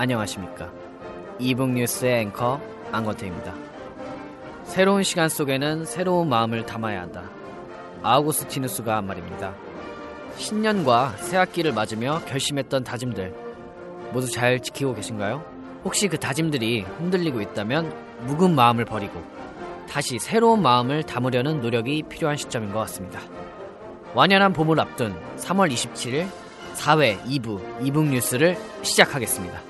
안녕하십니까 이북 뉴스의 앵커 안건태입니다 새로운 시간 속에는 새로운 마음을 담아야 한다 아우구스티누스가 한 말입니다 신년과 새학기를 맞으며 결심했던 다짐들 모두 잘 지키고 계신가요? 혹시 그 다짐들이 흔들리고 있다면 묵은 마음을 버리고 다시 새로운 마음을 담으려는 노력이 필요한 시점인 것 같습니다. 완연한 봄을 앞둔 3월 27일 4회 2부 이북 뉴스를 시작하겠습니다.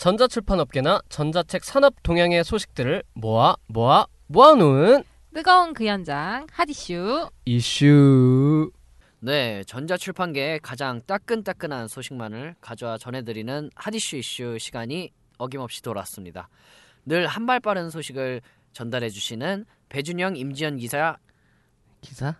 전자출판업계나 전자책 산업 동향의 소식들을 모아 모아 모아놓은 뜨거운 그 현장 하디슈 이슈 네, 전자출판계의 가장 따끈따끈한 소식만을 가져와 전해드리는 하디슈 이슈 시간이 어김없이 돌아왔습니다. 늘 한 발 빠른 소식을 전달해주시는 배준영, 임지연 기자. 기사?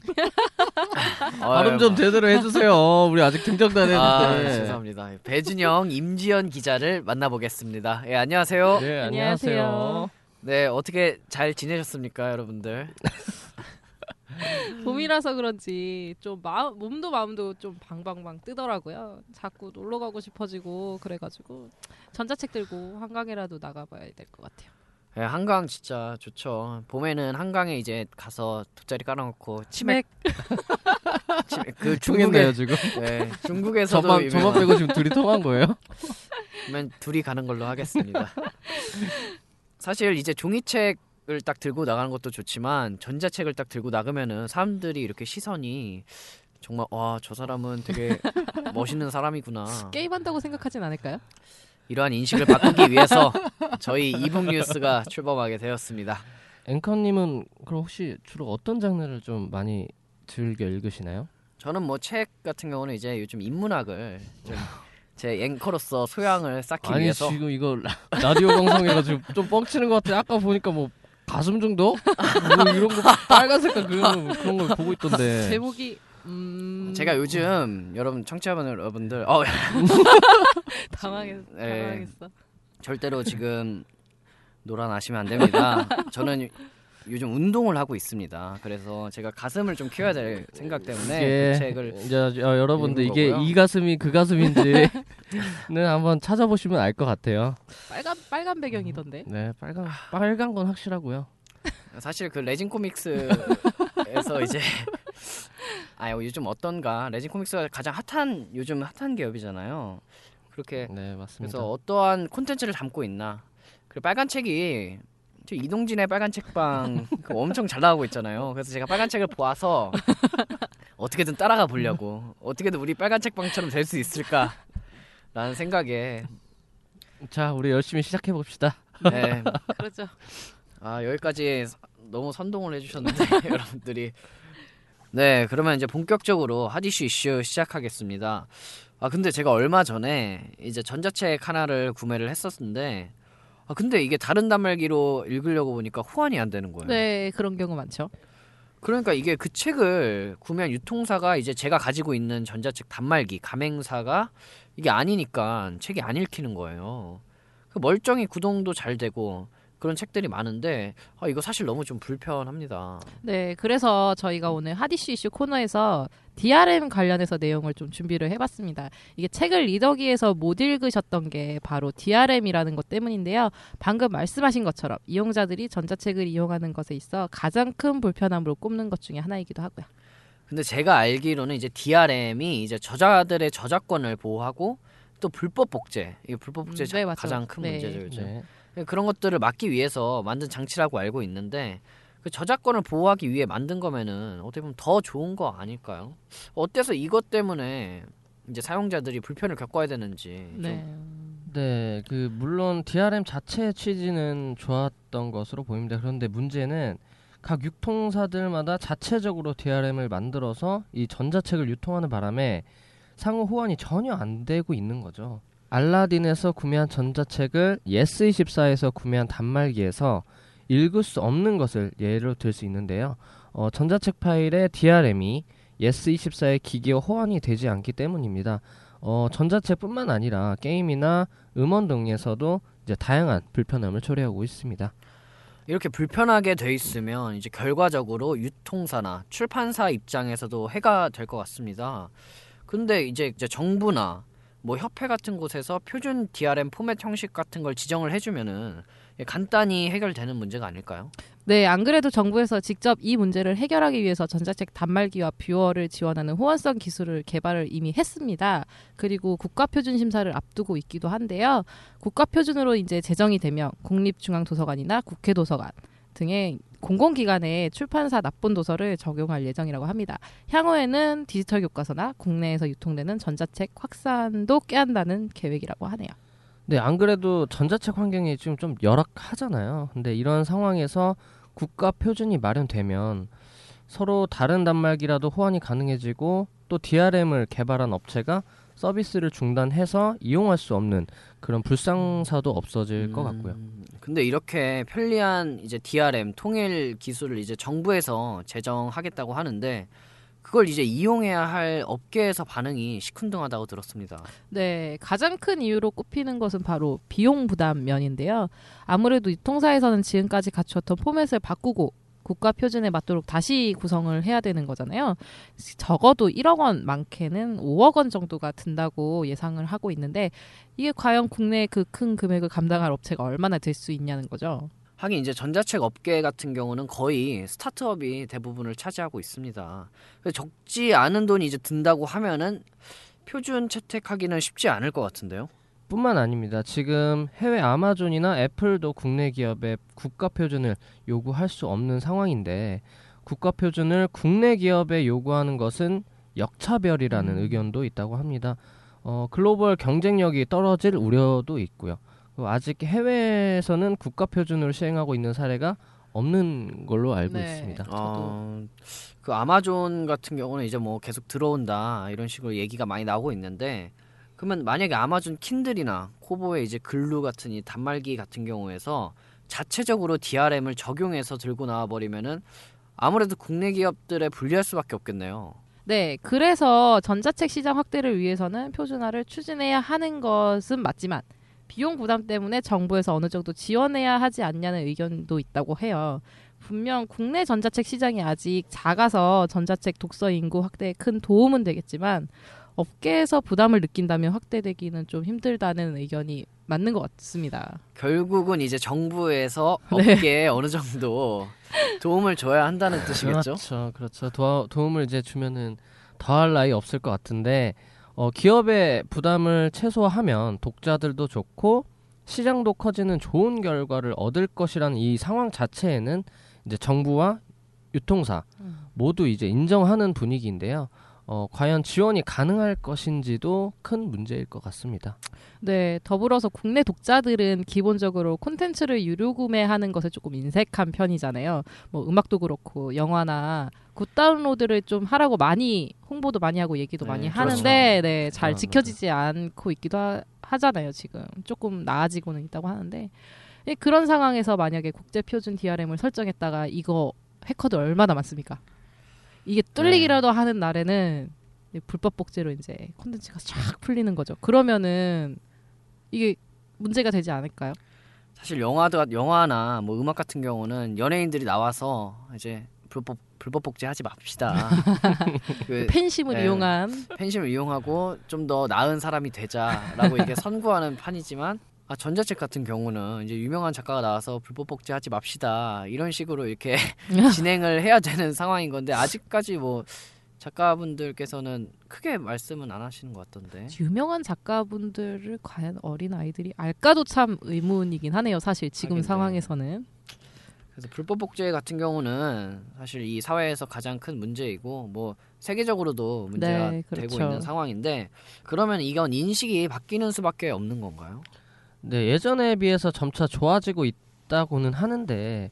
어, 발음 좀 제대로 해주세요. 우리 아직 등장도 안 아, 했는데. 죄송합니다. 배준영, 임지연 기자를 만나보겠습니다. 예, 안녕하세요. 네, 안녕하세요. 안녕하세요. 네, 어떻게 잘 지내셨습니까, 여러분들? 봄이라서 그런지 좀 마음 몸도 마음도 좀 방방방 뜨더라고요. 자꾸 놀러 가고 싶어지고 그래가지고 전자책 들고 한강이라도 나가봐야 될 것 같아요. 예, 한강 진짜 좋죠. 봄에는 한강에 이제 가서 돗자리 깔아놓고 치맥, 치맥 그 중국에 지금. 네, 중국에서도 저만 저만 유명한 빼고 지금 둘이 통한 거예요? 그러면 둘이 가는 걸로 하겠습니다. 사실 이제 종이책 을 딱 들고 나가는 것도 좋지만 전자책을 딱 들고 나가면은 사람들이 이렇게 시선이 정말 와 저 사람은 되게 멋있는 사람이구나. 게임한다고 생각하진 않을까요? 이러한 인식을 바꾸기 위해서 저희 이북 뉴스가 출범하게 되었습니다. 앵커님은 그럼 혹시 주로 어떤 장르를 좀 많이 즐겨 읽으시나요? 저는 뭐 책 같은 경우는 이제 요즘 인문학을 좀 제 앵커로서 소양을 쌓기 아니 위해서 지금 이거 라, 라디오 방송해가지고 좀 뻥치는 것 같아. 아까 보니까 뭐 가슴 정도? 뭐 이런 거 빨간 색깔 그런 거 그런 걸 보고 있던데. 제목이 음... 제가 요즘 여러분 청취자분 여러분들 어 당황했 네. 당황했어. 절대로 지금 놀아나시면 안 됩니다. 저는 요즘 운동을 하고 있습니다. 그래서 제가 가슴을 좀 키워야 될 생각 때문에 이게 그 책을 이제 어, 여러분들 이게 거고요. 이 가슴이 그 가슴인지는 한번 찾아보시면 알 것 같아요. 빨간 빨간 배경이던데. 네, 빨간 빨간 건 확실하고요. 사실 그 레진 코믹스에서 이제 아 요즘 어떤가 레진 코믹스가 가장 핫한 요즘 핫한 기업이잖아요. 그렇게 네, 맞습니다. 그래서 어떠한 콘텐츠를 담고 있나. 그리고 빨간 책이 저 이동진의 빨간 책방 그거 엄청 잘 나오고 있잖아요. 그래서 제가 빨간 책을 보아서 어떻게든 따라가 보려고 어떻게든 우리 빨간 책방처럼 될 수 있을까라는 생각에 자, 우리 열심히 시작해 봅시다. 네. 그렇죠. 아 여기까지 너무 선동을 해주셨는데 여러분들이 네 그러면 이제 본격적으로 하디슈 이슈 시작하겠습니다. 아 근데 제가 얼마 전에 이제 전자책 하나를 구매를 했었는데 아 근데 이게 다른 단말기로 읽으려고 보니까 호환이 안 되는 거예요. 네 그런 경우 많죠. 그러니까 이게 그 책을 구매한 유통사가 이제 제가 가지고 있는 전자책 단말기 가맹사가 이게 아니니까 책이 안 읽히는 거예요. 그 멀쩡히 구동도 잘 되고 그런 책들이 많은데 아, 이거 사실 너무 좀 불편합니다. 네, 그래서 저희가 오늘 핫이슈 이슈 코너에서 DRM 관련해서 내용을 좀 준비를 해봤습니다. 이게 책을 리더기에서 못 읽으셨던 게 바로 DRM이라는 것 때문인데요. 방금 말씀하신 것처럼 이용자들이 전자책을 이용하는 것에 있어 가장 큰 불편함으로 꼽는 것 중에 하나이기도 하고요. 근데 제가 알기로는 이제 DRM이 이제 저자들의 저작권을 보호하고 또 불법 복제, 이 불법 복제 음, 네. 가장 큰 네. 문제죠, 요즘. 네. 그런 것들을 막기 위해서 만든 장치라고 알고 있는데 그 저작권을 보호하기 위해 만든 거면은 어떻게 보면 더 좋은 거 아닐까요? 어때서 이것 때문에 이제 사용자들이 불편을 겪어야 되는지 좀 네. 네, 그 물론 DRM 자체의 취지는 좋았던 것으로 보입니다. 그런데 문제는 각 유통사들마다 자체적으로 DRM을 만들어서 이 전자책을 유통하는 바람에 상호 호환이 전혀 안 되고 있는 거죠. 알라딘에서 구매한 전자책을 예스24에서 구매한 단말기에서 읽을 수 없는 것을 예로 들 수 있는데요. 어, 전자책 파일의 DRM이 예스24의 기기와 호환이 되지 않기 때문입니다. 어, 전자책뿐만 아니라 게임이나 음원 등에서도 이제 다양한 불편함을 초래하고 있습니다. 이렇게 불편하게 돼 있으면 이제 결과적으로 유통사나 출판사 입장에서도 해가 될 것 같습니다. 근데 이제, 이제 정부나 뭐 협회 같은 곳에서 표준 DRM 포맷 형식 같은 걸 지정을 해주면은 간단히 해결되는 문제가 아닐까요? 네, 안 그래도 정부에서 직접 이 문제를 해결하기 위해서 전자책 단말기와 뷰어를 지원하는 호환성 기술을 개발을 이미 했습니다. 그리고 국가표준 심사를 앞두고 있기도 한데요. 국가표준으로 이제 제정이 되면 국립중앙도서관이나 국회도서관 등의 공공기관의 출판사 납본 도서를 적용할 예정이라고 합니다. 향후에는 디지털 교과서나 국내에서 유통되는 전자책 확산도 꾀한다는 계획이라고 하네요. 네, 안 그래도 전자책 환경이 지금 좀 열악하잖아요. 근데 이런 상황에서 국가 표준이 마련되면 서로 다른 단말기라도 호환이 가능해지고 또 DRM을 개발한 업체가 서비스를 중단해서 이용할 수 없는 그런 불상사도 없어질 것 같고요. 음, 근데 이렇게 편리한 이제 DRM 통일 기술을 이제 정부에서 제정하겠다고 하는데 그걸 이제 이용해야 할 업계에서 반응이 시큰둥하다고 들었습니다. 네, 가장 큰 이유로 꼽히는 것은 바로 비용 부담 면인데요. 아무래도 유통사에서는 지금까지 갖추었던 포맷을 바꾸고 국가 표준에 맞도록 다시 구성을 해야 되는 거잖아요. 적어도 1억 원, 많게는 5억 원 정도가 든다고 예상을 하고 있는데 이게 과연 국내에 그큰 금액을 감당할 업체가 얼마나 될 수 있냐는 거죠. 하긴 이제 전자책 업계 같은 경우는 거의 스타트업이 대부분을 차지하고 있습니다. 적지 않은 돈이 이제 든다고 하면은 표준 채택하기는 쉽지 않을 것 같은데요. 뿐만 아닙니다. 지금 해외 아마존이나 애플도 국내 기업의 국가 표준을 요구할 수 없는 상황인데 국가 표준을 국내 기업에 요구하는 것은 역차별이라는 음. 의견도 있다고 합니다. 어, 글로벌 경쟁력이 떨어질 우려도 있고요. 아직 해외에서는 국가 표준을 시행하고 있는 사례가 없는 걸로 알고 네. 있습니다. 어, 그 아마존 같은 경우는 이제 뭐 계속 들어온다 이런 식으로 얘기가 많이 나오고 있는데 그러면 만약에 아마존 킨들이나 코보의 이제 글루 같은 이 단말기 같은 경우에서 자체적으로 DRM을 적용해서 들고 나와 버리면은 아무래도 국내 기업들에 불리할 수밖에 없겠네요. 네, 그래서 전자책 시장 확대를 위해서는 표준화를 추진해야 하는 것은 맞지만 비용 부담 때문에 정부에서 어느 정도 지원해야 하지 않냐는 의견도 있다고 해요. 분명 국내 전자책 시장이 아직 작아서 전자책 독서 인구 확대에 큰 도움은 되겠지만 업계에서 부담을 느낀다면 확대되기는 좀 힘들다는 의견이 맞는 것 같습니다. 결국은 이제 정부에서 네. 업계에 어느 정도 도움을 줘야 한다는 뜻이겠죠. 그렇죠, 그렇죠. 도, 도움을 이제 주면은 더할 나위 없을 것 같은데 어, 기업의 부담을 최소화하면 독자들도 좋고 시장도 커지는 좋은 결과를 얻을 것이라는 이 상황 자체에는 이제 정부와 유통사 음. 모두 이제 인정하는 분위기인데요. 어, 과연 지원이 가능할 것인지도 큰 문제일 것 같습니다. 네, 더불어서 국내 독자들은 기본적으로 콘텐츠를 유료 구매하는 것에 조금 인색한 편이잖아요. 뭐 음악도 그렇고 영화나 good 다운로드를 좀 하라고 많이 홍보도 많이 하고 얘기도 네, 많이 그렇죠. 하는데 네, 잘 아, 지켜지지 않고 있기도 하, 하잖아요, 지금. 조금 나아지고는 있다고 하는데 예, 그런 상황에서 만약에 국제 표준 DRM을 설정했다가 이거 해커들 얼마나 많습니까? 이게 뚫리기라도 하는 날에는 이 불법 복제로 이제 콘텐츠가 쫙 풀리는 거죠. 그러면은 이게 문제가 되지 않을까요? 사실 영화도 영화나 뭐 음악 같은 경우는 연예인들이 나와서 이제 불법 불법 복제하지 맙시다. 그 팬심을 네. 이용한 팬심을 이용하고 좀 더 나은 사람이 되자라고 이게 선구하는 판이지만 아, 전자책 같은 경우는 이제 유명한 작가가 나와서 불법 복제하지 맙시다 이런 식으로 이렇게 진행을 해야 되는 상황인 건데 아직까지 뭐 작가분들께서는 크게 말씀은 안 하시는 것 같던데. 유명한 작가분들을 과연 어린 아이들이 알까도 참 의문이긴 하네요. 사실 지금 하긴 네. 상황에서는 그래서 불법 복제 같은 경우는 사실 이 사회에서 가장 큰 문제이고 뭐 세계적으로도 문제가 네, 그렇죠. 되고 있는 상황인데 그러면 이건 인식이 바뀌는 수밖에 없는 건가요? 네, 예전에 비해서 점차 좋아지고 있다고는 하는데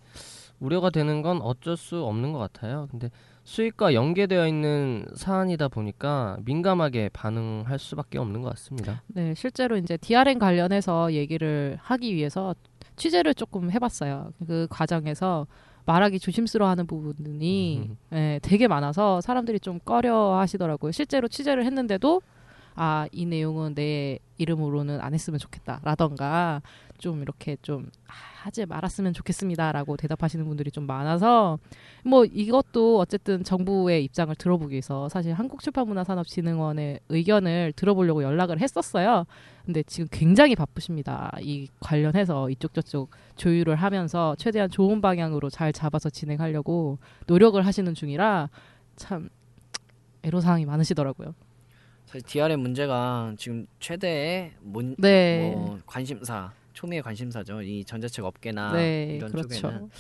우려가 되는 건 어쩔 수 없는 것 같아요. 근데 수익과 연계되어 있는 사안이다 보니까 민감하게 반응할 수밖에 없는 것 같습니다. 네 실제로 이제 DRM 관련해서 얘기를 하기 위해서 취재를 조금 해봤어요. 그 과정에서 말하기 조심스러워하는 부분이 음. 예, 되게 많아서 사람들이 좀 꺼려 하시더라고요. 실제로 취재를 했는데도 아 이 내용은 내 이름으로는 안 했으면 좋겠다 라던가 좀 이렇게 좀 아, 하지 말았으면 좋겠습니다 라고 대답하시는 분들이 좀 많아서 뭐 이것도 어쨌든 정부의 입장을 들어보기 위해서 사실 한국출판문화산업진흥원의 의견을 들어보려고 연락을 했었어요. 근데 지금 굉장히 바쁘십니다. 이 관련해서 이쪽 저쪽 조율을 하면서 최대한 좋은 방향으로 잘 잡아서 진행하려고 노력을 하시는 중이라 참 애로사항이 많으시더라고요. 사실 DRM 문제가 지금 최대의 문, 네. 뭐 관심사, 초미의 관심사죠. 이 전자책 업계나 네, 이런 그렇죠. 쪽에는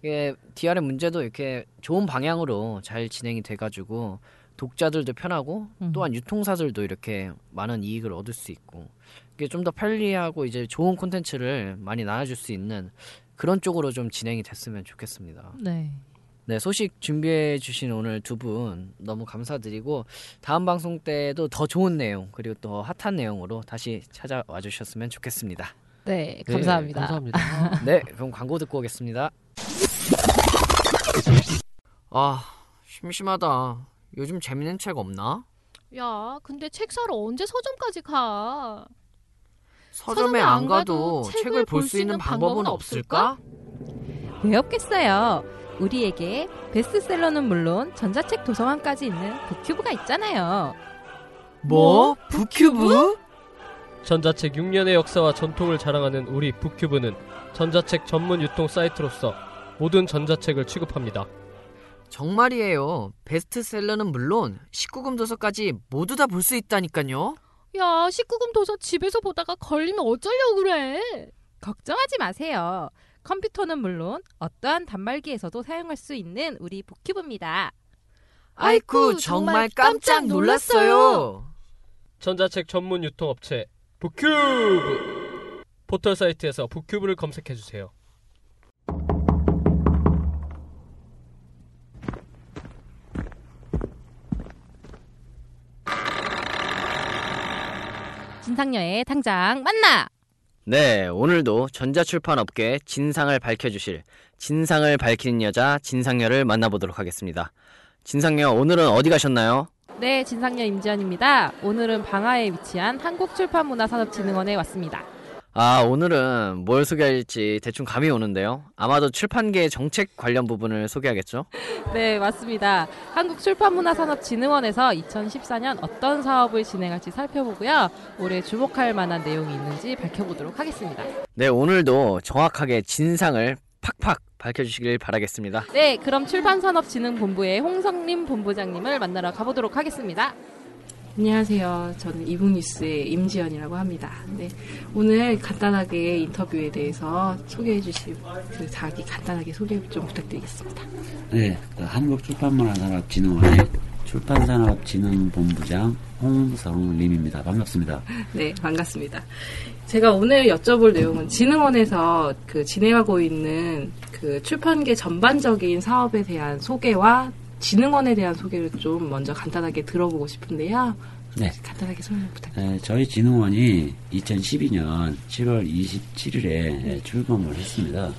이게 DRM 문제도 이렇게 좋은 방향으로 잘 진행이 돼가지고 독자들도 편하고 음. 또한 유통사들도 이렇게 많은 이익을 얻을 수 있고 이게 좀 더 편리하고 이제 좋은 콘텐츠를 많이 나눠줄 수 있는 그런 쪽으로 좀 진행이 됐으면 좋겠습니다. 네. 네, 소식 준비해 주신 오늘 두 분 너무 감사드리고 다음 방송 때도 더 좋은 내용 그리고 또 핫한 내용으로 다시 찾아와 주셨으면 좋겠습니다. 네, 네, 감사합니다. 감사합니다. 네, 그럼 광고 듣고 오겠습니다. 아, 심심하다. 요즘 재밌는 책 없나? 야, 근데 책 사러 언제 서점까지 가? 서점에 안 가도 책을 볼 수 있는 방법은 없을까? 왜 없겠어요? 우리에게 베스트셀러는 물론 전자책 도서관까지 있는 북큐브가 있잖아요. 뭐? 북큐브? 전자책 6년의 역사와 전통을 자랑하는 우리 북큐브는 전자책 전문 유통 사이트로서 모든 전자책을 취급합니다. 정말이에요. 베스트셀러는 물론 19금 도서까지 모두 다 볼 수 있다니까요. 야, 19금 도서 집에서 보다가 걸리면 어쩌려고 그래? 걱정하지 마세요. 컴퓨터는 물론 어떠한 단말기에서도 사용할 수 있는 우리 북큐브입니다. 아이쿠, 정말 깜짝 놀랐어요. 전자책 전문 유통업체 북큐브 포털 사이트에서 북큐브를 검색해 주세요. 진상녀의 당장 만나! 네, 오늘도 전자출판 업계 진상을 밝혀주실 진상을 밝히는 여자 진상녀를 만나보도록 하겠습니다. 진상녀, 오늘은 어디 가셨나요? 네, 진상녀 임지연입니다. 오늘은 방화에 위치한 한국출판문화산업진흥원에 왔습니다. 아, 오늘은 뭘 소개할지 대충 감이 오는데요. 아마도 출판계의 정책 관련 부분을 소개하겠죠? 네, 맞습니다. 한국출판문화산업진흥원에서 2014년 어떤 사업을 진행할지 살펴보고요. 올해 주목할 만한 내용이 있는지 밝혀보도록 하겠습니다. 네, 오늘도 정확하게 진상을 팍팍 밝혀주시길 바라겠습니다. 네, 그럼 출판산업진흥본부의 홍성림 본부장님을 만나러 가보도록 하겠습니다. 안녕하세요. 저는 이북뉴스의 임지연이라고 합니다. 네, 오늘 간단하게 인터뷰에 대해서 소개해 주실 그 자기 간단하게 소개 좀 부탁드리겠습니다. 네, 그 한국출판문화산업진흥원의 출판산업진흥본부장 홍성림입니다. 반갑습니다. 네, 반갑습니다. 제가 오늘 여쭤볼 내용은 진흥원에서 그 진행하고 있는 그 출판계 전반적인 사업에 대한 소개와 진흥원에 대한 소개를 좀 먼저 간단하게 들어보고 싶은데요. 네. 간단하게 설명 부탁드립니다. 네, 저희 진흥원이 2012년 7월 27일에 출범을 했습니다.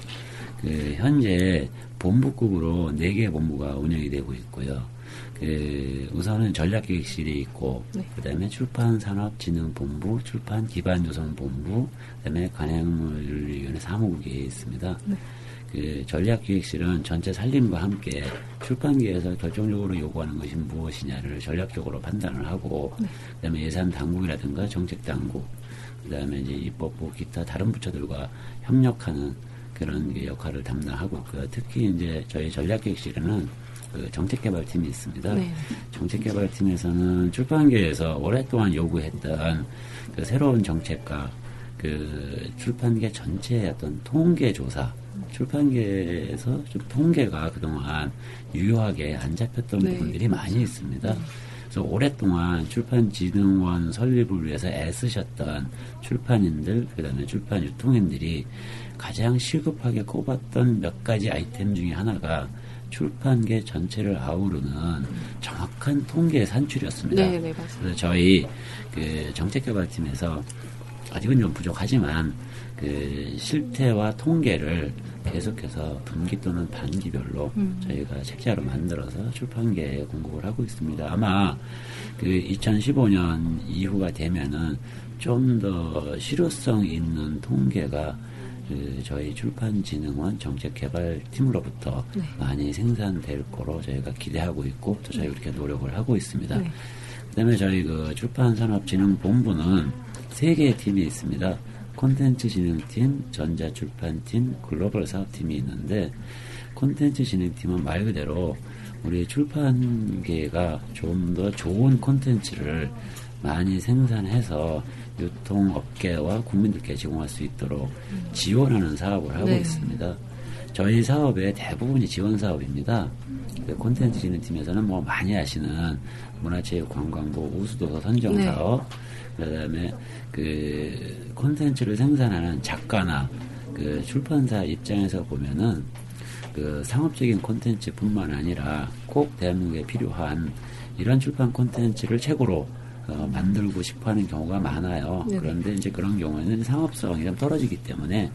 그 현재 본부급으로 4개 본부가 운영이 되고 있고요. 그 우선은 전략기획실이 있고 네. 그 다음에 출판산업진흥본부, 출판기반조선본부, 그 다음에 관행물위원회 사무국에 있습니다. 네. 그 전략기획실은 전체 살림과 함께 출판계에서 결정적으로 요구하는 것이 무엇이냐를 전략적으로 판단을 하고 네. 그다음에 예산 당국이라든가 정책 당국 그다음에 이제 입법부 기타 다른 부처들과 협력하는 그런 그 역할을 담당하고 있고요. 특히 이제 저희 전략기획실에는 그 정책개발팀이 있습니다. 네. 정책개발팀에서는 출판계에서 오랫동안 요구했던 그 새로운 정책과 그 출판계 전체의 어떤 통계 조사, 출판계에서 좀 통계가 그동안 유효하게 안 잡혔던 네. 부분들이 많이 있습니다. 그래서 오랫동안 출판진흥원 설립을 위해서 애쓰셨던 출판인들, 그 다음에 출판 유통인들이 가장 시급하게 꼽았던 몇 가지 아이템 중에 하나가 출판계 전체를 아우르는 정확한 통계 산출이었습니다. 네, 네, 맞아요. 그래서 저희 그 정책개발팀에서 아직은 좀 부족하지만 그 실태와 통계를 계속해서 분기 또는 반기별로 음. 저희가 책자로 만들어서 출판계에 공급을 하고 있습니다. 아마 그 2015년 이후가 되면은 좀 더 실효성 있는 통계가 그 저희 출판진흥원 정책개발팀으로부터 네. 많이 생산될 거로 저희가 기대하고 있고 또 저희 그렇게 노력을 하고 있습니다. 네. 그다음에 저희 그 출판산업진흥본부는 세 개의 팀이 있습니다. 콘텐츠 진흥팀, 전자출판팀, 글로벌 사업팀이 있는데 콘텐츠 진흥팀은 말 그대로 우리 출판계가 좀 더 좋은 콘텐츠를 많이 생산해서 유통업계와 국민들께 제공할 수 있도록 지원하는 사업을 하고 네. 있습니다. 저희 사업의 대부분이 지원 사업입니다. 그 콘텐츠 진흥팀에서는 뭐 많이 아시는 문화체육 관광부 우수도서 선정 네. 사업, 그다음에 그 콘텐츠를 생산하는 작가나 그 출판사 입장에서 보면은 그 상업적인 콘텐츠뿐만 아니라 꼭 대한민국에 필요한 이런 출판 콘텐츠를 책으로 어, 만들고 싶어하는 경우가 많아요. 네네. 그런데 이제 그런 경우에는 상업성이 좀 떨어지기 때문에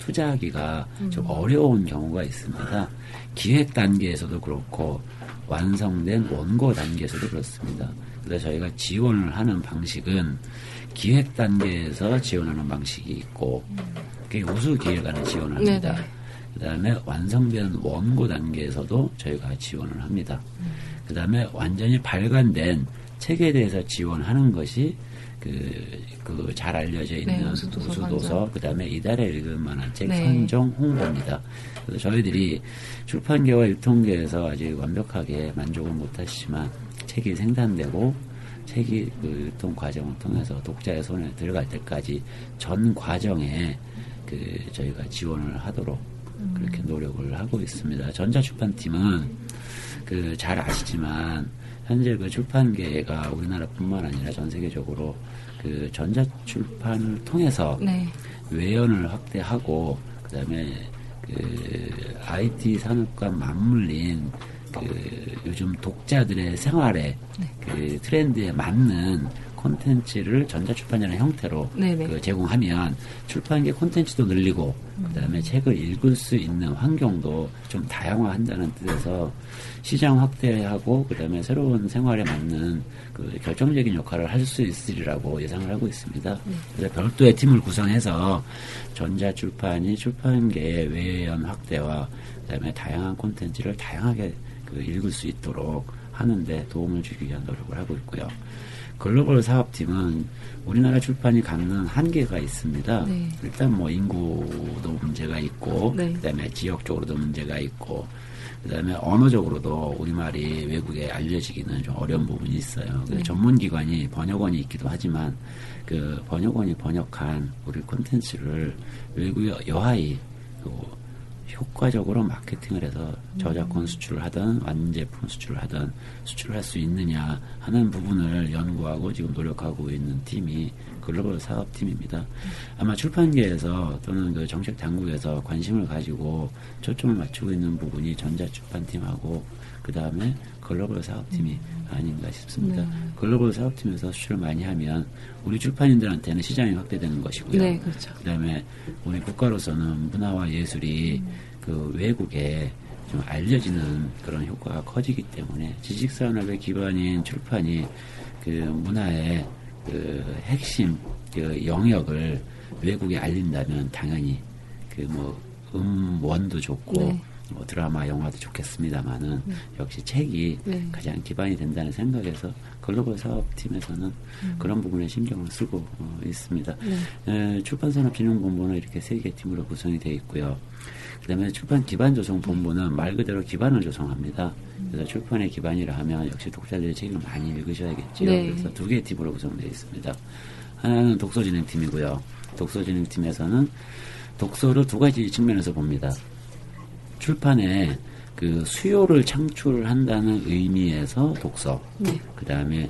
투자하기가 음. 좀 어려운 경우가 있습니다. 기획 단계에서도 그렇고 완성된 원고 단계에서도 그렇습니다. 그래서 저희가 지원을 하는 방식은 기획 단계에서 지원하는 방식이 있고 그게 우수 기획안에 지원을 합니다. 네네. 그다음에 완성된 원고 단계에서도 저희가 지원을 합니다. 그다음에 완전히 발간된 책에 대해서 지원하는 것이 그, 그 잘 알려져 있는 네, 우수도서 우수도서, 선정. 그 다음에 이달에 읽을 만한 책 네. 선정 홍보입니다. 그래서 저희들이 출판계와 유통계에서 아직 완벽하게 만족을 못하시지만 책이 생산되고 책이 그 유통 과정을 통해서 독자의 손에 들어갈 때까지 전 과정에 그 저희가 지원을 하도록 그렇게 노력을 하고 있습니다. 전자출판팀은 그 잘 아시지만 현재 그 출판계가 우리나라뿐만 아니라 전 세계적으로 그 전자출판을 통해서 네. 외연을 확대하고 그다음에 그 IT 산업과 맞물린 그 요즘 독자들의 생활에 네. 그 트렌드에 맞는 콘텐츠를 전자출판이라는 형태로 네네. 그 제공하면 출판계 콘텐츠도 늘리고 그다음에 책을 읽을 수 있는 환경도 좀 다양화한다는 뜻에서 시장 확대하고 그다음에 새로운 생활에 맞는 그 결정적인 역할을 할 수 있으리라고 예상을 하고 있습니다. 그래서 별도의 팀을 구성해서 전자출판이 출판계의 외연 확대와 그다음에 다양한 콘텐츠를 다양하게 그 읽을 수 있도록 하는데 도움을 주기 위한 노력을 하고 있고요. 글로벌 사업팀은 우리나라 출판이 갖는 한계가 있습니다. 네. 일단 뭐 인구도 문제가 있고, 네. 그다음에 지역적으로도 문제가 있고, 그다음에 언어적으로도 우리말이 외국에 알려지기는 좀 어려운 부분이 있어요. 그 네. 전문기관이 번역원이 있기도 하지만 그 번역원이 번역한 우리 콘텐츠를 외국에 여하이 그 효과적으로 마케팅을 해서 저작권 수출을 하든 완제품 수출을 하든 수출을 할수 있느냐 하는 부분을 연구하고 지금 노력하고 있는 팀이 글로벌 사업팀입니다. 아마 출판계에서 또는 그 정책 당국에서 관심을 가지고 초점을 맞추고 있는 부분이 전자출판팀하고 그 다음에 글로벌 사업팀이 아닌가 싶습니다. 네. 글로벌 사업팀에서 수출을 많이 하면 우리 출판인들한테는 시장이 확대되는 것이고요. 네, 그렇죠. 그다음에 우리 국가로서는 문화와 예술이 그 외국에 좀 알려지는 그런 효과가 커지기 때문에 지식 산업의 기반인 출판이 그 문화의 그 핵심 그 영역을 외국에 알린다면 당연히 그 뭐 음원도 좋고 네. 뭐 드라마 영화도 좋겠습니다만은 네. 역시 책이 네. 가장 기반이 된다는 생각에서 글로벌 사업팀에서는 음. 그런 부분에 신경을 쓰고 어, 있습니다. 네. 에, 출판산업진흥본부는 이렇게 세 개 팀으로 구성이 되어 있고요. 그다음에 출판 기반 조성 본부는 말 그대로 기반을 조성합니다. 그래서 출판의 기반이라 하면 역시 독자들이 책을 많이 읽으셔야겠지요. 네. 그래서 두 개의 팀으로 구성되어 있습니다. 하나는 독서진흥팀이고요. 독서진흥팀에서는 독서를 두 가지 측면에서 봅니다. 출판에 그 수요를 창출한다는 의미에서 독서. 네. 그 다음에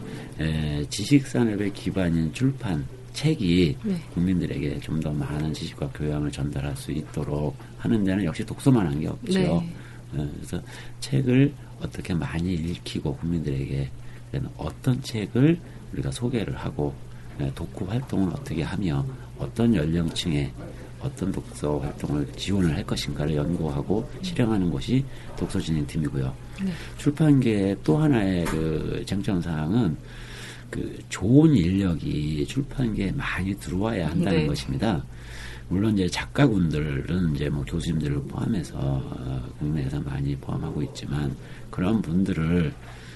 지식 산업의 기반인 출판 책이 네. 국민들에게 좀 더 많은 지식과 교양을 전달할 수 있도록 하는 데는 역시 독서만 한 게 없죠. 네. 어, 그래서 책을 어떻게 많이 읽히고 국민들에게 어떤 책을 우리가 소개를 하고 예, 독후 활동을 어떻게 하며 어떤 연령층에 어떤 독서 활동을 지원을 할 것인가를 연구하고 실행하는 것이 독서진흥팀이고요. 네. 출판계의 또 하나의 그 쟁점 사항은 그 좋은 인력이 출판계에 많이 들어와야 한다는 네. 것입니다. 물론 이제 작가분들은 이제 뭐 교수님들을 포함해서 어, 국내에서 많이 포함하고 있지만 그런 분들을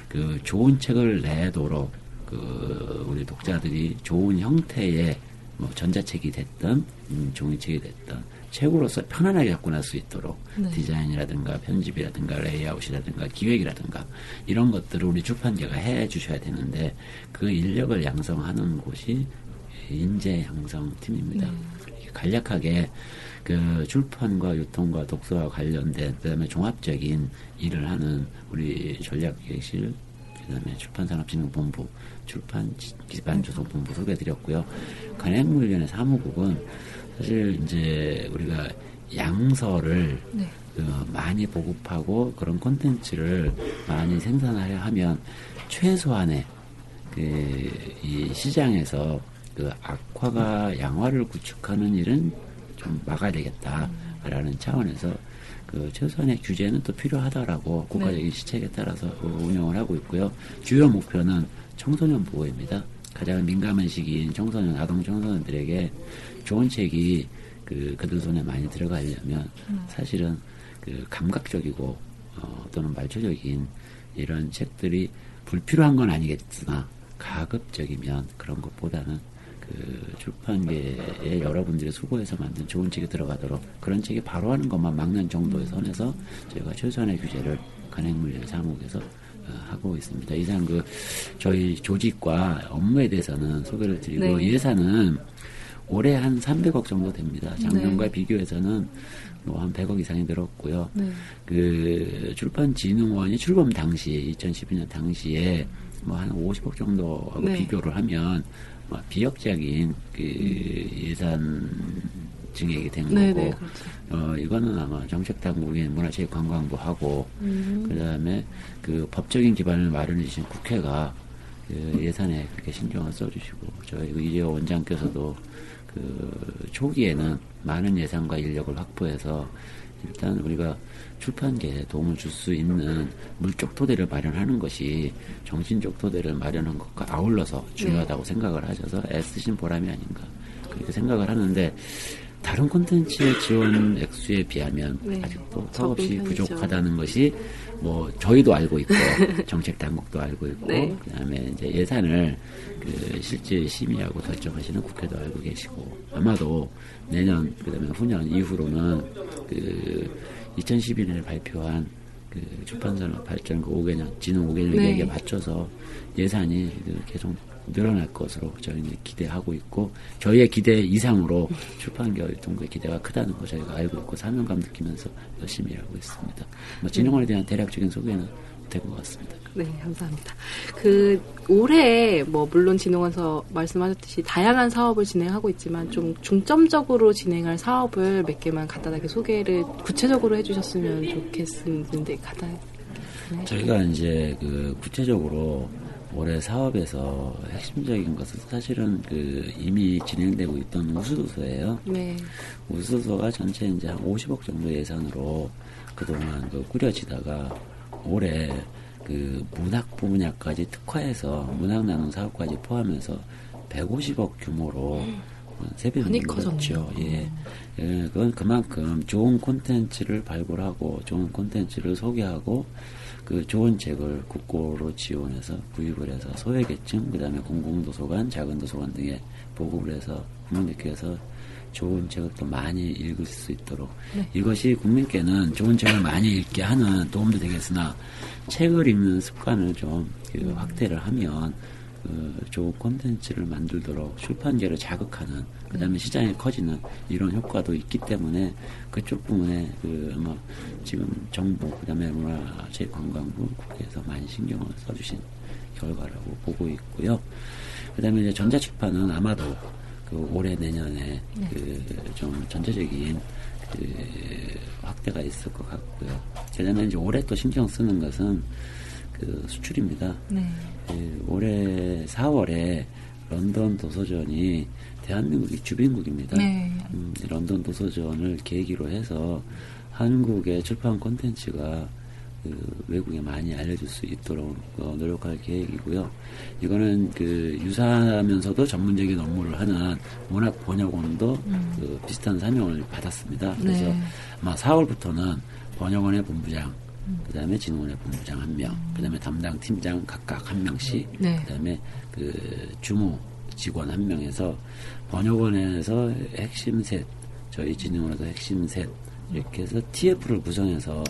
그 좋은 책을 내도록 그 우리 독자들이 좋은 형태의 뭐 전자책이 됐든 음, 종이책이 됐든 책으로서 편안하게 접근할 수 있도록 네. 디자인이라든가 편집이라든가 레이아웃이라든가 기획이라든가 이런 것들을 우리 출판계가 해 주셔야 되는데 그 인력을 양성하는 곳이 인재 양성 팀입니다. 이렇게 간략하게 그 출판과 유통과 독서와 관련된 그다음에 종합적인 일을 하는 우리 전략기획실 그다음에 출판산업진흥본부 출판 기반조성본부 소개드렸고요. 간행물련의 사무국은 사실 이제 우리가 양서를 네. 그 많이 보급하고 그런 콘텐츠를 많이 생산하려 하면 최소한의 그 이 시장에서 그 악화가 양화를 구축하는 일은 좀 막아야 되겠다라는 차원에서 그 최소한의 규제는 또 필요하다라고 국가적인 시책에 따라서 그 운영을 하고 있고요. 주요 목표는 청소년 보호입니다. 가장 민감한 시기인 청소년, 아동 청소년들에게 좋은 책이 그 그들 손에 많이 들어가려면 사실은 그 감각적이고 어, 또는 말초적인 이런 책들이 불필요한 건 아니겠으나 가급적이면 그런 것보다는 그 출판계에 여러분들이 수고해서 만든 좋은 책이 들어가도록 그런 책이 바로 하는 것만 막는 정도의 선에서 저희가 최소한의 규제를 간행물질 사무국에서 어, 하고 있습니다. 이상 그 저희 조직과 업무에 대해서는 소개를 드리고 네. 예산은 올해 한 300억 정도 됩니다. 작년과 네. 비교해서는 뭐 한 100억 이상이 늘었고요. 네. 그 출판진흥원이 출범 당시 2012년 당시에 뭐 한 50억 정도하고 네. 비교를 하면 뭐 비역적인 그 예산 증액이 된 거고 네, 네, 그렇죠. 어 이거는 아마 정책 당국인 문화체육관광부하고 음. 그다음에 그 법적인 기반을 마련해 주신 국회가 그 예산에 그렇게 신경을 써주시고 저희 그 이재호 원장께서도 그 초기에는 많은 예산과 인력을 확보해서 일단 우리가 출판계에 도움을 줄 수 있는 물적 토대를 마련하는 것이 정신적 토대를 마련한 것과 아울러서 중요하다고 생각을 하셔서 애쓰신 보람이 아닌가 그렇게 생각을 하는데 다른 콘텐츠의 지원 액수에 비하면 네. 아직도 턱없이. 부족하다는 것이 뭐 저희도 알고 있고 정책 당국도 알고 있고 네. 그다음에 이제 예산을 그 실제 심의하고 결정하시는 국회도 알고 계시고 아마도 내년 그다음에 후년 이후로는 그 2012년에 발표한 그 출판산업 발전 그 5개년 진흥 5개년 네. 계획에 맞춰서 예산이 그 계속 늘어날 것으로 저희는 기대하고 있고 저희의 기대 이상으로 출판계와 유통부의 기대가 크다는 거 저희가 알고 있고 사명감 느끼면서 열심히 일하고 있습니다. 뭐 진흥원에 대한 대략적인 소개는 된것 같습니다. 네, 감사합니다. 그 올해 뭐 물론 진흥원서 말씀하셨듯이 다양한 사업을 진행하고 있지만 좀 중점적으로 진행할 사업을 몇 개만 간단하게 소개를 구체적으로 해주셨으면 좋겠는데 간단히. 네. 저희가 이제 그 구체적으로 올해 사업에서 핵심적인 것은 사실은 그 이미 진행되고 있던 우수도서예요. 네. 우수도서가 전체 이제 한 50억 정도 예산으로 그동안 그 꾸려지다가 올해 그 문학 분야까지 특화해서 문학 나눔 사업까지 포함해서 150억 규모로 세배 많이 늘었죠. 예. 예, 그건 그만큼 좋은 콘텐츠를 발굴하고 좋은 콘텐츠를 소개하고 그 좋은 책을 국고로 지원해서 구입을 해서 소외계층, 그 다음에 공공도서관, 작은 도서관 등에 보급을 해서 국민들께서 좋은 책을 또 많이 읽을 수 있도록 네. 이것이 국민께는 좋은 책을 많이 읽게 하는 도움도 되겠으나 책을 읽는 습관을 좀 그 확대를 하면 그 좋은 콘텐츠를 만들도록 출판계를 자극하는 그 다음에 시장이 커지는 이런 효과도 있기 때문에 그쪽 부분에 그 아마 지금 정부 그 다음에 문화체육관광부 국회에서 많이 신경을 써주신 결과라고 보고 있고요. 그 다음에 이제 전자출판은 아마도 그 올해 내년에 그좀 전체적인 그 확대가 있을 것 같고요. 제가 이제 올해 또 신경 쓰는 것은 그 수출입니다. 네. 그 올해 4월에 런던 도서전이 대한민국이 주빈국입니다. 네. 음, 이 런던 도서전을 계기로 해서 한국의 출판 콘텐츠가 그 외국에 많이 알려질 수 있도록 어, 노력할 계획이고요. 이거는 그 유사하면서도 전문적인 업무를 하는 문학 번역원도 그 비슷한 사명을 받았습니다. 그래서 네. 아마 4월부터는 번역원의 본부장, 그 다음에 진흥원의 본부장 한 명, 그 다음에 담당 팀장 각각 한 명씩, 네. 그 다음에 그 주무 직원 한 명에서 번역원에서 핵심 셋, 저희 진흥원에서 핵심 셋, 이렇게 해서 TF를 구성해서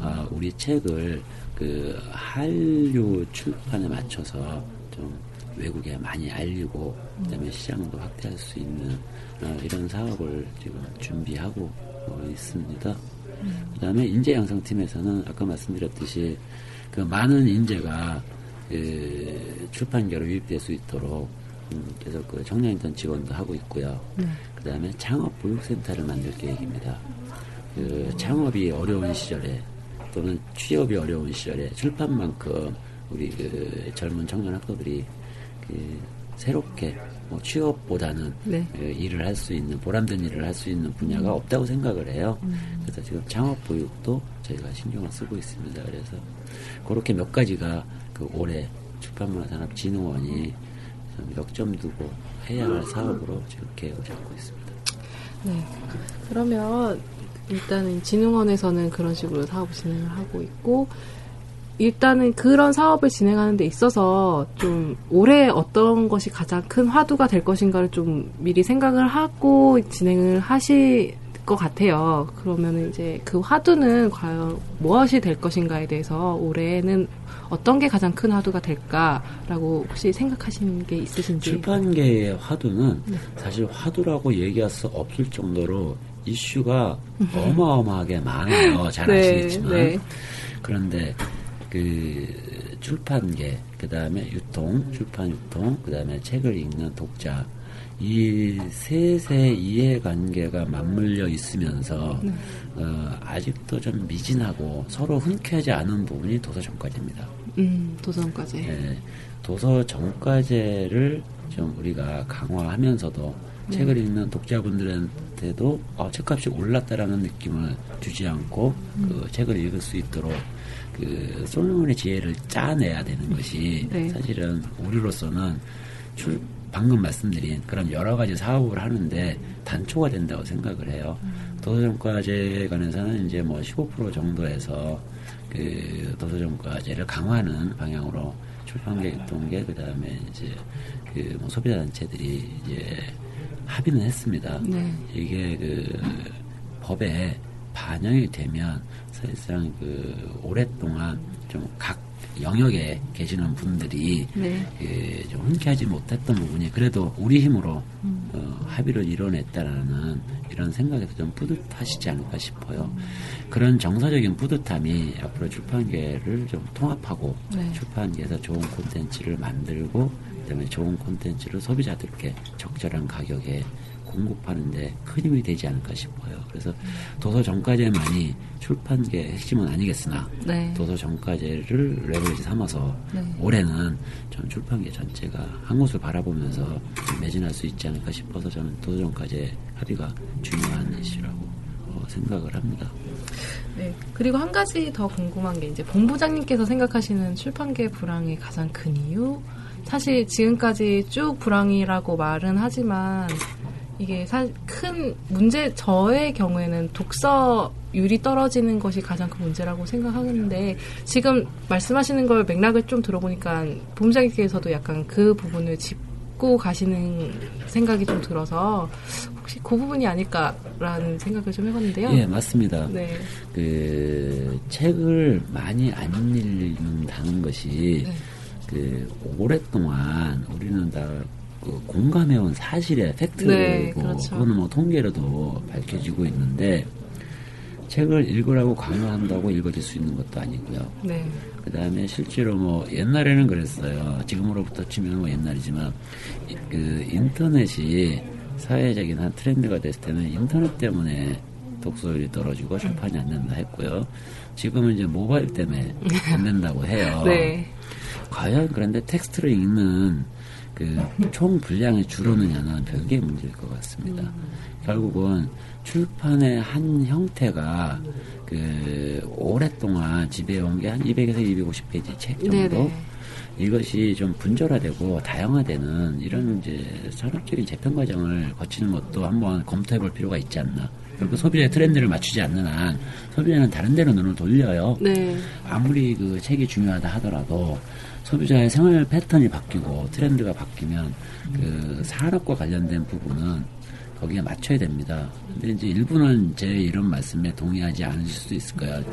아, 우리 책을 그 한류 출판에 맞춰서 좀 외국에 많이 알리고 그다음에 시장도 확대할 수 있는 어, 이런 사업을 지금 준비하고 어, 있습니다. 그다음에 인재 양성 팀에서는 아까 말씀드렸듯이 그 많은 인재가 그 출판계로 유입될 수 있도록 음, 계속 그 청년 인턴 지원도 하고 있고요. 그다음에 창업 보육센터를 만들 계획입니다. 그 창업이 어려운 시절에 또는 취업이 어려운 시절에 출판만큼 우리 그 젊은 청년 학도들이 그 새롭게 뭐 취업보다는 네. 그 일을 할 수 있는 보람된 일을 할 수 있는 분야가 없다고 생각을 해요. 그래서 지금 창업 보육도 저희가 신경을 쓰고 있습니다. 그래서 그렇게 몇 가지가 그 올해 출판문화산업진흥원이 좀 역점 두고 해야 할 사업으로 지금 계획을 잡고 있습니다. 네. 그러면 일단은 진흥원에서는 그런 식으로 사업을 진행을 하고 있고 일단은 그런 사업을 진행하는 데 있어서 좀 올해 어떤 것이 가장 큰 화두가 될 것인가를 좀 미리 생각을 하고 진행을 하실 것 같아요. 그러면 이제 그 화두는 과연 무엇이 될 것인가에 대해서 올해는 어떤 게 가장 큰 화두가 될까라고 혹시 생각하시는 게 있으신지? 출판계의 화두는 사실 화두라고 얘기할 수 없을 정도로 이슈가 어마어마하게 많아요. 잘 네, 아시겠지만. 네. 그런데 그 출판계, 그 다음에 유통, 출판 유통, 그 다음에 책을 읽는 독자, 이 셋의 이해관계가 맞물려 있으면서 어, 아직도 좀 미진하고 서로 흔쾌하지 않은 부분이 도서정과제입니다. 음, 도전까지. 예, 도서 정과제를 좀 우리가 강화하면서도 책을 읽는 독자분들한테도 어, 책값이 올랐다라는 느낌을 주지 않고 그 책을 읽을 수 있도록 그 솔로몬의 지혜를 짜내야 되는 것이 네. 사실은 우리로서는 출, 방금 말씀드린 그런 여러 가지 사업을 하는데 단초가 된다고 생각을 해요. 도서정과제에 관해서는 이제 뭐 15% 정도에서 그 도서정과제를 강화하는 방향으로 출판계, 유통계, 그 다음에 이제 그 뭐 소비자 단체들이 이제 합의는 했습니다. 네. 이게 그 법에 반영이 되면 사실상 그 오랫동안 좀 각 영역에 계시는 분들이 네. 그좀 흔쾌하지 못했던 부분이 그래도 우리 힘으로 어, 합의를 이뤄냈다라는 이런 생각에서 좀 뿌듯하시지 않을까 싶어요. 그런 정서적인 뿌듯함이 앞으로 출판계를 좀 통합하고 네. 출판계에서 좋은 콘텐츠를 만들고 그다음에 좋은 콘텐츠를 소비자들께 적절한 가격에 공급하는데 큰 힘이 되지 않을까 싶어요. 그래서 도서 정가제만이 출판계의 핵심은 아니겠으나 네. 도서 정가제를 레버리지 삼아서 네. 올해는 전 출판계 전체가 한 곳을 바라보면서 매진할 수 있지 않을까 싶어서 저는 도서 정가제 합의가 중요한 이슈라고 어, 생각을 합니다. 네. 그리고 한 가지 더 궁금한 게 이제 본부장님께서 생각하시는 출판계 불황의 가장 큰 이유? 사실 지금까지 쭉 불황이라고 말은 하지만 이게 사, 큰 문제 저의 경우에는 독서율이 떨어지는 것이 가장 큰 문제라고 생각하는데 지금 말씀하시는 걸 맥락을 좀 들어보니까 본부장님께서도 약간 그 부분을 짚고 가시는 생각이 좀 들어서 혹시 그 부분이 아닐까라는 생각을 좀 해봤는데요. 예, 맞습니다. 네. 그 책을 많이 안 읽는다는 것이 네. 그 오랫동안 우리는 다 그 공감해온 사실의 팩트고 네, 그렇죠. 그거는 뭐 통계로도 밝혀지고 있는데 책을 읽으라고 강요한다고 읽어질 수 있는 것도 아니고요. 네. 그 다음에 실제로 뭐 옛날에는 그랬어요. 지금으로부터 치면 뭐 옛날이지만 이- 그 인터넷이 사회적인 한 트렌드가 됐을 때는 인터넷 때문에 독서율이 떨어지고 출판이 안 된다 했고요. 지금은 이제 모바일 때문에 안 된다고 해요. 네. 과연 그런데 텍스트를 읽는 그 총 분량이 줄어드냐는 별개의 문제일 것 같습니다. 결국은 출판의 한 형태가 그 오랫동안 지배해온 게 한 200에서 250페이지 책 정도 네네. 이것이 좀 분절화되고 다양화되는 이런 이제 산업적인 재편 과정을 거치는 것도 한번 검토해 볼 필요가 있지 않나. 그리고 소비자의 트렌드를 맞추지 않는 한 소비자는 다른 데로 눈을 돌려요. 네. 아무리 그 책이 중요하다 하더라도 소비자의 생활 패턴이 바뀌고 트렌드가 바뀌면 그 산업과 관련된 부분은 거기에 맞춰야 됩니다. 근데 이제 일부는 제 이런 말씀에 동의하지 않으실 수도 있을 거예요.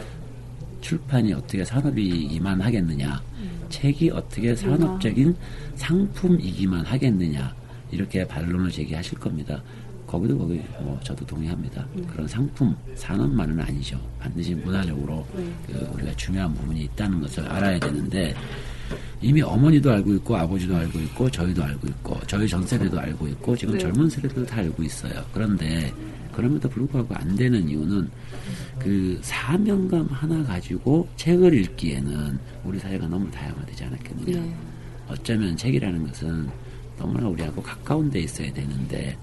출판이 어떻게 산업이기만 하겠느냐, 책이 어떻게 산업적인 상품이기만 하겠느냐, 이렇게 반론을 제기하실 겁니다. 거기도 거기 뭐 저도 동의합니다. 그런 상품 산업만은 아니죠. 반드시 문화적으로 그 우리가 중요한 부분이 있다는 것을 알아야 되는데 이미 어머니도 알고 있고 아버지도 알고 있고 저희도 알고 있고 저희 전 세대도 알고 있고 지금 네. 젊은 세대도 다 알고 있어요. 그런데 그럼에도 불구하고 안 되는 이유는 그 사명감 하나 가지고 책을 읽기에는 우리 사회가 너무 다양화되지 않았겠느냐. 네. 어쩌면 책이라는 것은 너무나 우리하고 가까운 데 있어야 되는데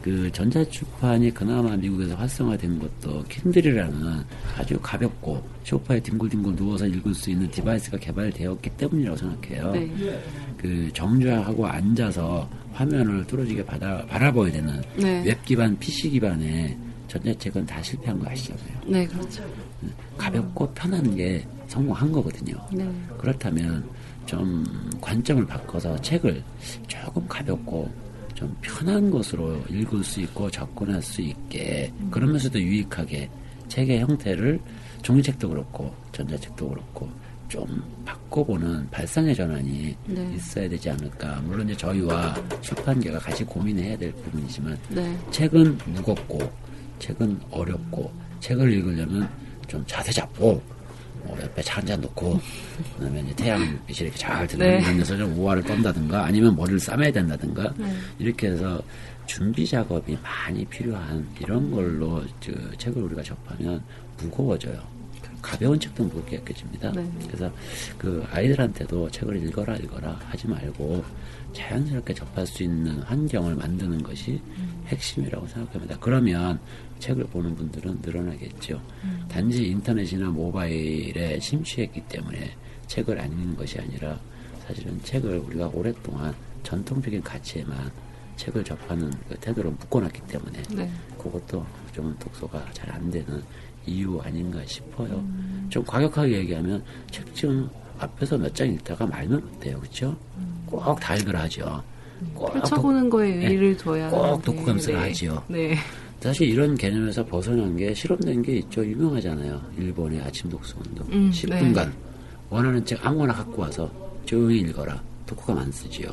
그 전자출판이 그나마 미국에서 활성화된 것도 킨들이라는 아주 가볍고 소파에 뒹굴뒹굴 누워서 읽을 수 있는 device가 개발되었기 때문이라고 생각해요. 네. 그 정좌하고 앉아서 화면을 뚫어지게 받아, 바라봐야 되는 네. 웹 기반 PC 기반의 전자책은 다 실패한 거 아시잖아요. 네, 그렇죠. 가볍고 편한 게 성공한 거거든요. 네. 그렇다면 좀 관점을 바꿔서 책을 조금 가볍고 좀 편한 것으로 읽을 수 있고 접근할 수 있게 그러면서도 유익하게 책의 형태를 종이책도 그렇고 전자책도 그렇고 좀 바꿔보는 발상의 전환이 네. 있어야 되지 않을까. 물론 이제 저희와 출판계가 같이 고민해야 될 부분이지만 네. 책은 무겁고 책은 어렵고 책을 읽으려면 좀 자세 잡고 뭐 옆에 차 한 잔 놓고 그다음에 이제 태양빛이 이렇게 잘 드는 네. 데서 좀 우화를 떤다든가 아니면 머리를 싸매야 된다든가 네. 이렇게 해서 준비 작업이 많이 필요한 이런 걸로 저 책을 우리가 접하면 무거워져요. 가벼운 책도 무겁게 느껴집니다. 네. 그래서 그 아이들한테도 책을 읽어라 읽어라 하지 말고 자연스럽게 접할 수 있는 환경을 만드는 것이 핵심이라고 생각합니다. 그러면 책을 보는 분들은 늘어나겠죠. 단지 인터넷이나 모바일에 심취했기 때문에 책을 안 읽는 것이 아니라 사실은 책을 우리가 오랫동안 전통적인 가치에만 책을 접하는 그 태도로 묶어놨기 때문에 네. 그것도 좀 독서가 잘 안 되는 이유 아닌가 싶어요. 좀 과격하게 얘기하면 책좀 앞에서 몇 장 읽다가 말면 어때요, 그렇죠? 꼭다 읽으라 하죠. 꼭 펼쳐보는 거에 네. 의의를 둬야 꼭 하는데, 독후감쓰라 네. 하지요. 네. 사실 이런 개념에서 벗어난 게 실험된 게 있죠. 유명하잖아요. 일본의 아침 독서 운동. 음, 10분간 네. 원하는 책 아무거나 갖고 와서 조용히 읽어라. 독후감 안 쓰지요.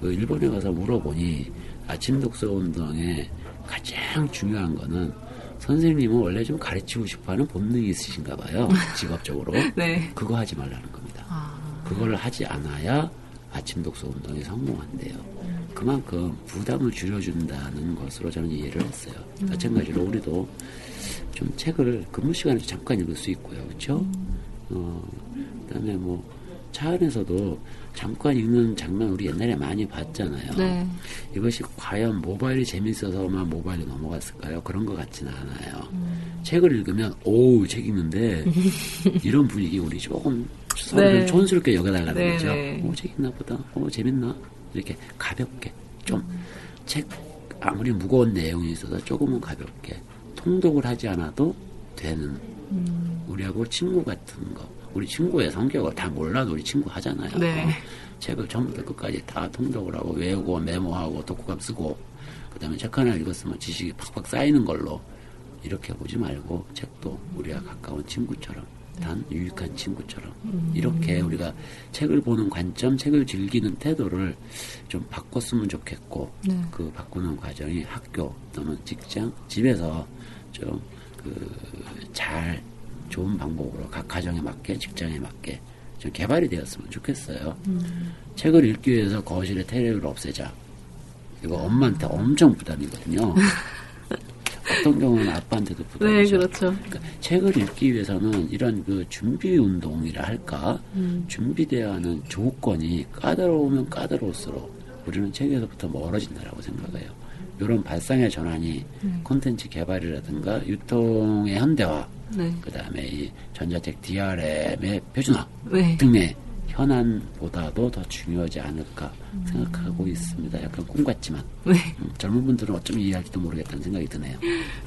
그 일본에 가서 물어보니 아침 독서 운동에 가장 중요한 거는 선생님은 원래 좀 가르치고 싶어 하는 본능이 있으신가 봐요. 직업적으로. 네. 그거 하지 말라는 겁니다. 아, 그걸 하지 않아야 아침 독서 운동에 성공한대요. 그만큼 부담을 줄여준다는 것으로 저는 이해를 했어요. 마찬가지로 우리도 좀 책을 근무 시간에 잠깐 읽을 수 있고요. 그렇죠? 어, 그다음에 뭐 차 안에서도 잠깐 읽는 장면 우리 옛날에 많이 봤잖아요. 네. 이것이 과연 모바일이 재밌어서만 모바일로 넘어갔을까요? 그런 것 같지는 않아요. 책을 읽으면 오우 책 읽는데 이런 분위기 우리 조금 서로 네. 촌스럽게 여겨달라는 네, 거죠. 네. 오, 책 읽나 보다. 오, 재밌나? 이렇게 가볍게 좀책 아무리 무거운 내용이 있어도 조금은 가볍게 통독을 하지 않아도 되는 우리하고 친구 같은 거. 우리 친구의 성격을 다 몰라도 우리 친구 하잖아요. 네. 책을 처음부터 끝까지 다 통독을 하고 외우고 메모하고 독후감 쓰고 그다음에 책 하나 읽었으면 지식이 팍팍 쌓이는 걸로 이렇게 보지 말고 책도 우리와 가까운 친구처럼 단 유익한 친구처럼 이렇게 우리가 책을 보는 관점, 책을 즐기는 태도를 좀 바꿨으면 좋겠고 네. 그 바꾸는 과정이 학교 또는 직장, 집에서 좀 그 잘 좋은 방법으로 각 가정에 맞게 직장에 맞게 좀 개발이 되었으면 좋겠어요. 책을 읽기 위해서 거실에 테레비를 없애자. 이거 엄마한테 엄청 부담이거든요. 어떤 경우는 아빠한테도 네, 부담이죠. 그렇죠. 그러니까 책을 읽기 위해서는 이런 그 준비 운동이라 할까 음. 준비되어야 하는 조건이 까다로우면 까다로울수록 우리는 책에서부터 멀어진다라고 생각해요. 이런 발상의 전환이 음. 콘텐츠 개발이라든가 유통의 현대화, 네. 그 다음에 이 전자책 DRM의 표준화 네. 등의 현안보다도 더 중요하지 않을까 음. 생각하고 있습니다. 약간 꿈 같지만 네. 음, 젊은 분들은 어쩜 이해할지도 모르겠다는 생각이 드네요.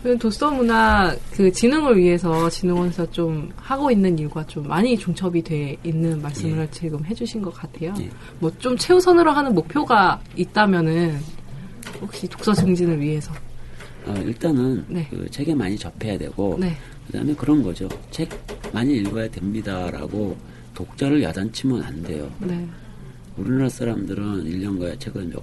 그 도서 문화 그 진흥을 위해서 진흥원에서 좀 하고 있는 일과 좀 많이 중첩이 돼 있는 말씀을 지금 해주신 것 같아요. 예. 뭐좀 최우선으로 하는 목표가 있다면은 혹시 독서 증진을 위해서 어, 일단은 네. 그 책에 많이 접해야 되고 네. 그 다음에 그런 거죠. 책 많이 읽어야 됩니다라고 독자를 야단치면 안 돼요. 네. 우리나라 사람들은 1년가에 책을 몇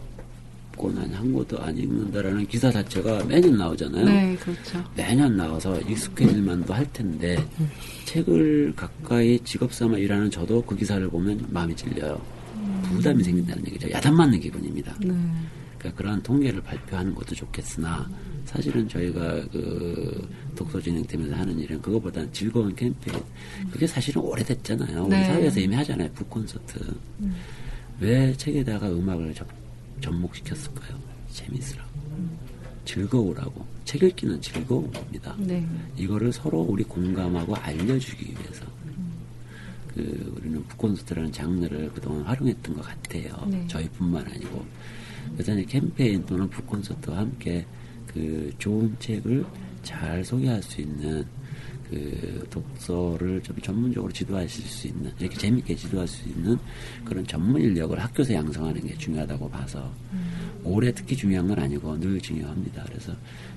권, 아니 한 권도 안 읽는다라는 기사 자체가 매년 나오잖아요. 네, 그렇죠. 매년 나와서 익숙해질 만도 할 텐데 책을 가까이 직업 삼아 일하는 저도 그 기사를 보면 마음이 찔려요. 부담이 생긴다는 얘기죠. 야단 맞는 기분입니다. 네. 그러니까 그러한 통계를 발표하는 것도 좋겠으나 사실은 저희가 그 독서 진흥팀에서 하는 일은 그거보다는 즐거운 캠페인 그게 사실은 오래됐잖아요. 우리 네. 사회에서 이미 하잖아요. 북 콘서트. 왜 책에다가 음악을 접, 접목시켰을까요? 재밌으라고. 즐거우라고. 책 읽기는 즐거운 겁니다. 네. 이거를 서로 우리 공감하고 알려주기 위해서 그 우리는 북콘서트라는 장르를 그동안 활용했던 것 같아요. 네. 저희뿐만 아니고 그래서 캠페인 또는 북콘서트와 함께 그 좋은 책을 잘 소개할 수 있는 그 독서를 좀 전문적으로 지도하실 수 있는 이렇게 재밌게 지도할 수 있는 그런 전문 인력을 학교에서 양성하는 게 중요하다고 봐서 올해 특히 중요한 건 아니고 늘 중요합니다. 그래서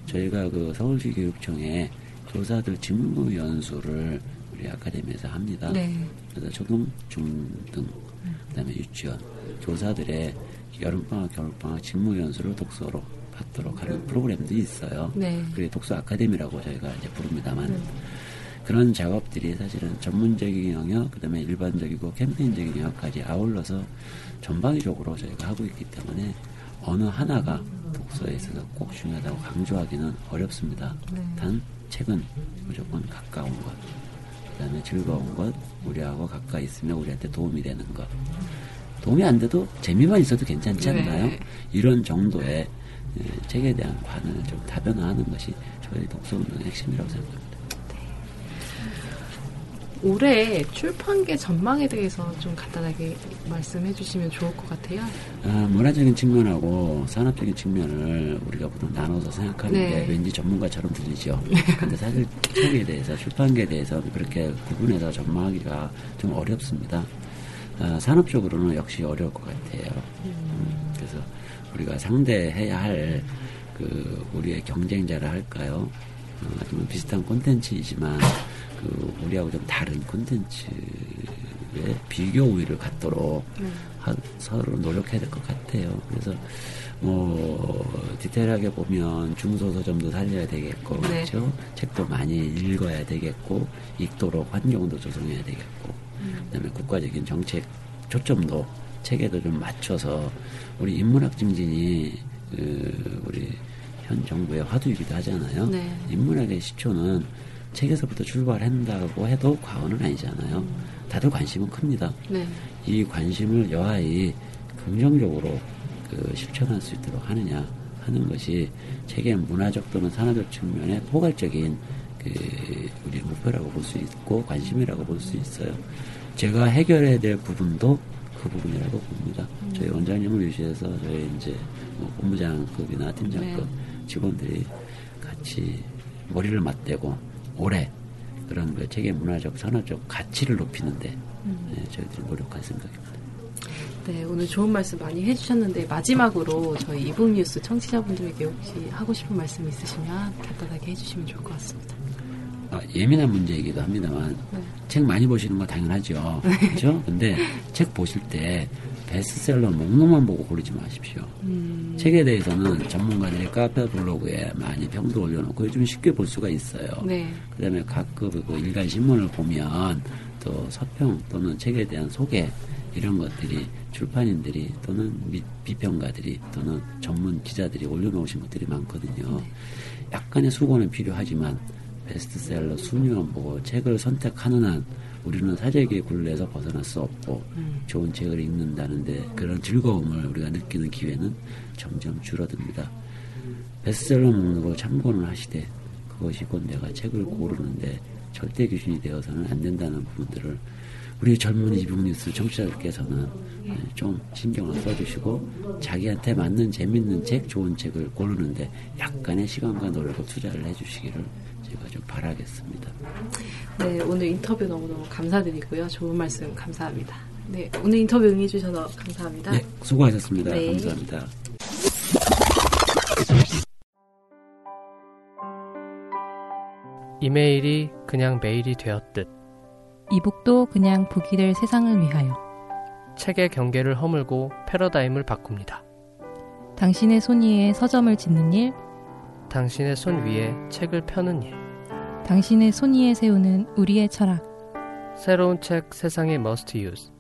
저희가 그 서울시 교육청에 교사들 직무 연수를 우리 아카데미에서 합니다. 네. 그래서 초등, 중등, 그다음에 유치원 교사들의 여름방학, 겨울방학 직무 연수를 독서로 받도록 하는 프로그램도 있어요. 네. 그게 독서 아카데미라고 저희가 이제 부릅니다만 그런 작업들이 사실은 전문적인 영역, 그다음에 일반적이고 캠페인적인 영역까지 아울러서 전방위적으로 저희가 하고 있기 때문에 어느 하나가 독서에 있어서 꼭 중요하다고 강조하기는 어렵습니다. 단 책은 무조건 가까운 것, 그다음에 즐거운 것, 우리하고 가까이 있으면 우리한테 도움이 되는 것. 도움이 안 돼도 재미만 있어도 괜찮지 않나요? 네. 이런 정도의 예, 책에 대한 관을 좀 다변화하는 것이 저희 독서 운동의 핵심이라고 생각합니다. 올해 출판계 전망에 대해서 좀 간단하게 말씀해 주시면 좋을 것 같아요. 아, 문화적인 측면하고 산업적인 측면을 우리가 보통 나눠서 생각하는 네. 게 왠지 전문가처럼 들리죠. 근데 사실 책에 대해서 출판계에 대해서 그렇게 구분해서 전망하기가 좀 어렵습니다. 아, 산업적으로는 역시 어려울 것 같아요. 음, 그래서 우리가 상대해야 할 그 우리의 경쟁자라 할까요? 어, 좀 비슷한 콘텐츠이지만 그 우리하고 좀 다른 콘텐츠의 비교 우위를 갖도록 하- 서로 노력해야 될 것 같아요. 그래서 뭐 디테일하게 보면 중소서점도 살려야 되겠고 네. 그렇죠. 책도 많이 읽어야 되겠고 읽도록 환경도 조성해야 되겠고 그다음에 국가적인 정책 초점도 책에도 좀 맞춰서 우리 인문학 증진이 그 우리 현 정부의 화두이기도 하잖아요. 네. 인문학의 시초는 책에서부터 출발한다고 해도 과언은 아니잖아요. 다들 관심은 큽니다. 네. 이 관심을 여하이 긍정적으로 그 실천할 수 있도록 하느냐 하는 것이 책의 문화적 또는 산업적 측면의 포괄적인 그 우리 목표라고 볼 수 있고 관심이라고 볼 수 있어요. 제가 해결해야 될 부분도 그 부분이라고 봅니다. 저희 원장님을 위시해서 저희 이제 뭐 본부장급이나 팀장급 직원들이 같이 머리를 맞대고 올해 그런 그 책의 문화적 산업적 가치를 높이는데 네, 저희들이 노력할 생각입니다. 네, 오늘 좋은 말씀 많이 해주셨는데 마지막으로 저희 이북 뉴스 청취자분들에게 혹시 하고 싶은 말씀 있으시면 간단하게 해주시면 좋을 것 같습니다. 아, 예민한 문제이기도 합니다만 네. 책 많이 보시는 거 당연하죠. 그렇죠? 근데 책 보실 때 베스트셀러 목록만 보고 고르지 마십시오. 음, 책에 대해서는 전문가들이 카페 블로그에 많이 평도 올려놓고 요즘 쉽게 볼 수가 있어요. 네. 그다음에 각급 그 일간 신문을 보면 또 서평 또는 책에 대한 소개 이런 것들이 출판인들이 또는 미- 비평가들이 또는 전문 기자들이 올려놓으신 것들이 많거든요. 약간의 수고는 필요하지만 베스트셀러 순위만 보고 책을 선택하는 한 우리는 사재기의 굴레에서 벗어날 수 없고 좋은 책을 읽는다는데 그런 즐거움을 우리가 느끼는 기회는 점점 줄어듭니다. 베스트셀러 목록을 참고는 하시되 그것이 곧 내가 책을 고르는데 절대 기준이 되어서는 안 된다는 부분들을 우리 젊은 이북뉴스 청취자들께서는 네, 좀 신경을 써주시고 자기한테 맞는 재밌는 책, 좋은 책을 고르는데 약간의 시간과 노력을 투자를 해주시기를 제가 좀 바라겠습니다. 네, 오늘 인터뷰 너무너무 감사드리고요. 좋은 말씀 감사합니다. 네, 오늘 인터뷰 응해주셔서 감사합니다. 네, 수고하셨습니다. 네. 감사합니다. 이메일이 그냥 메일이 되었듯 이북도 그냥 북이 될 세상을 위하여 책의 경계를 허물고 패러다임을 바꿉니다. 당신의 손 위에 서점을 짓는 일, 당신의 손 위에 책을 펴는 일. 당신의 손 위에 세우는 우리의 철학. 새로운 책 세상의 must use.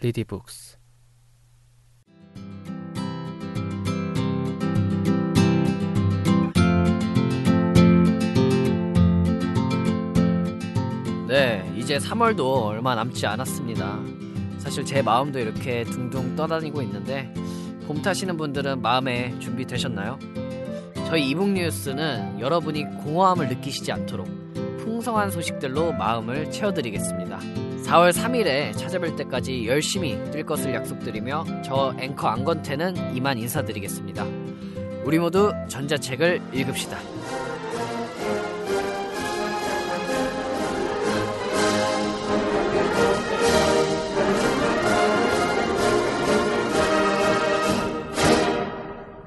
리디북스. 네, 이제 3월도 얼마 남지 않았습니다. 사실 제 마음도 이렇게 둥둥 떠다니고 있는데 봄 타시는 분들은 마음에 준비되셨나요? 저희 이북 뉴스는 여러분이 공허함을 느끼시지 않도록 풍성한 소식들로 마음을 채워드리겠습니다. 4월 3일에 찾아뵐 때까지 열심히 뛸 것을 약속드리며 저 앵커 안건태는 이만 인사드리겠습니다. 우리 모두 전자책을 읽읍시다.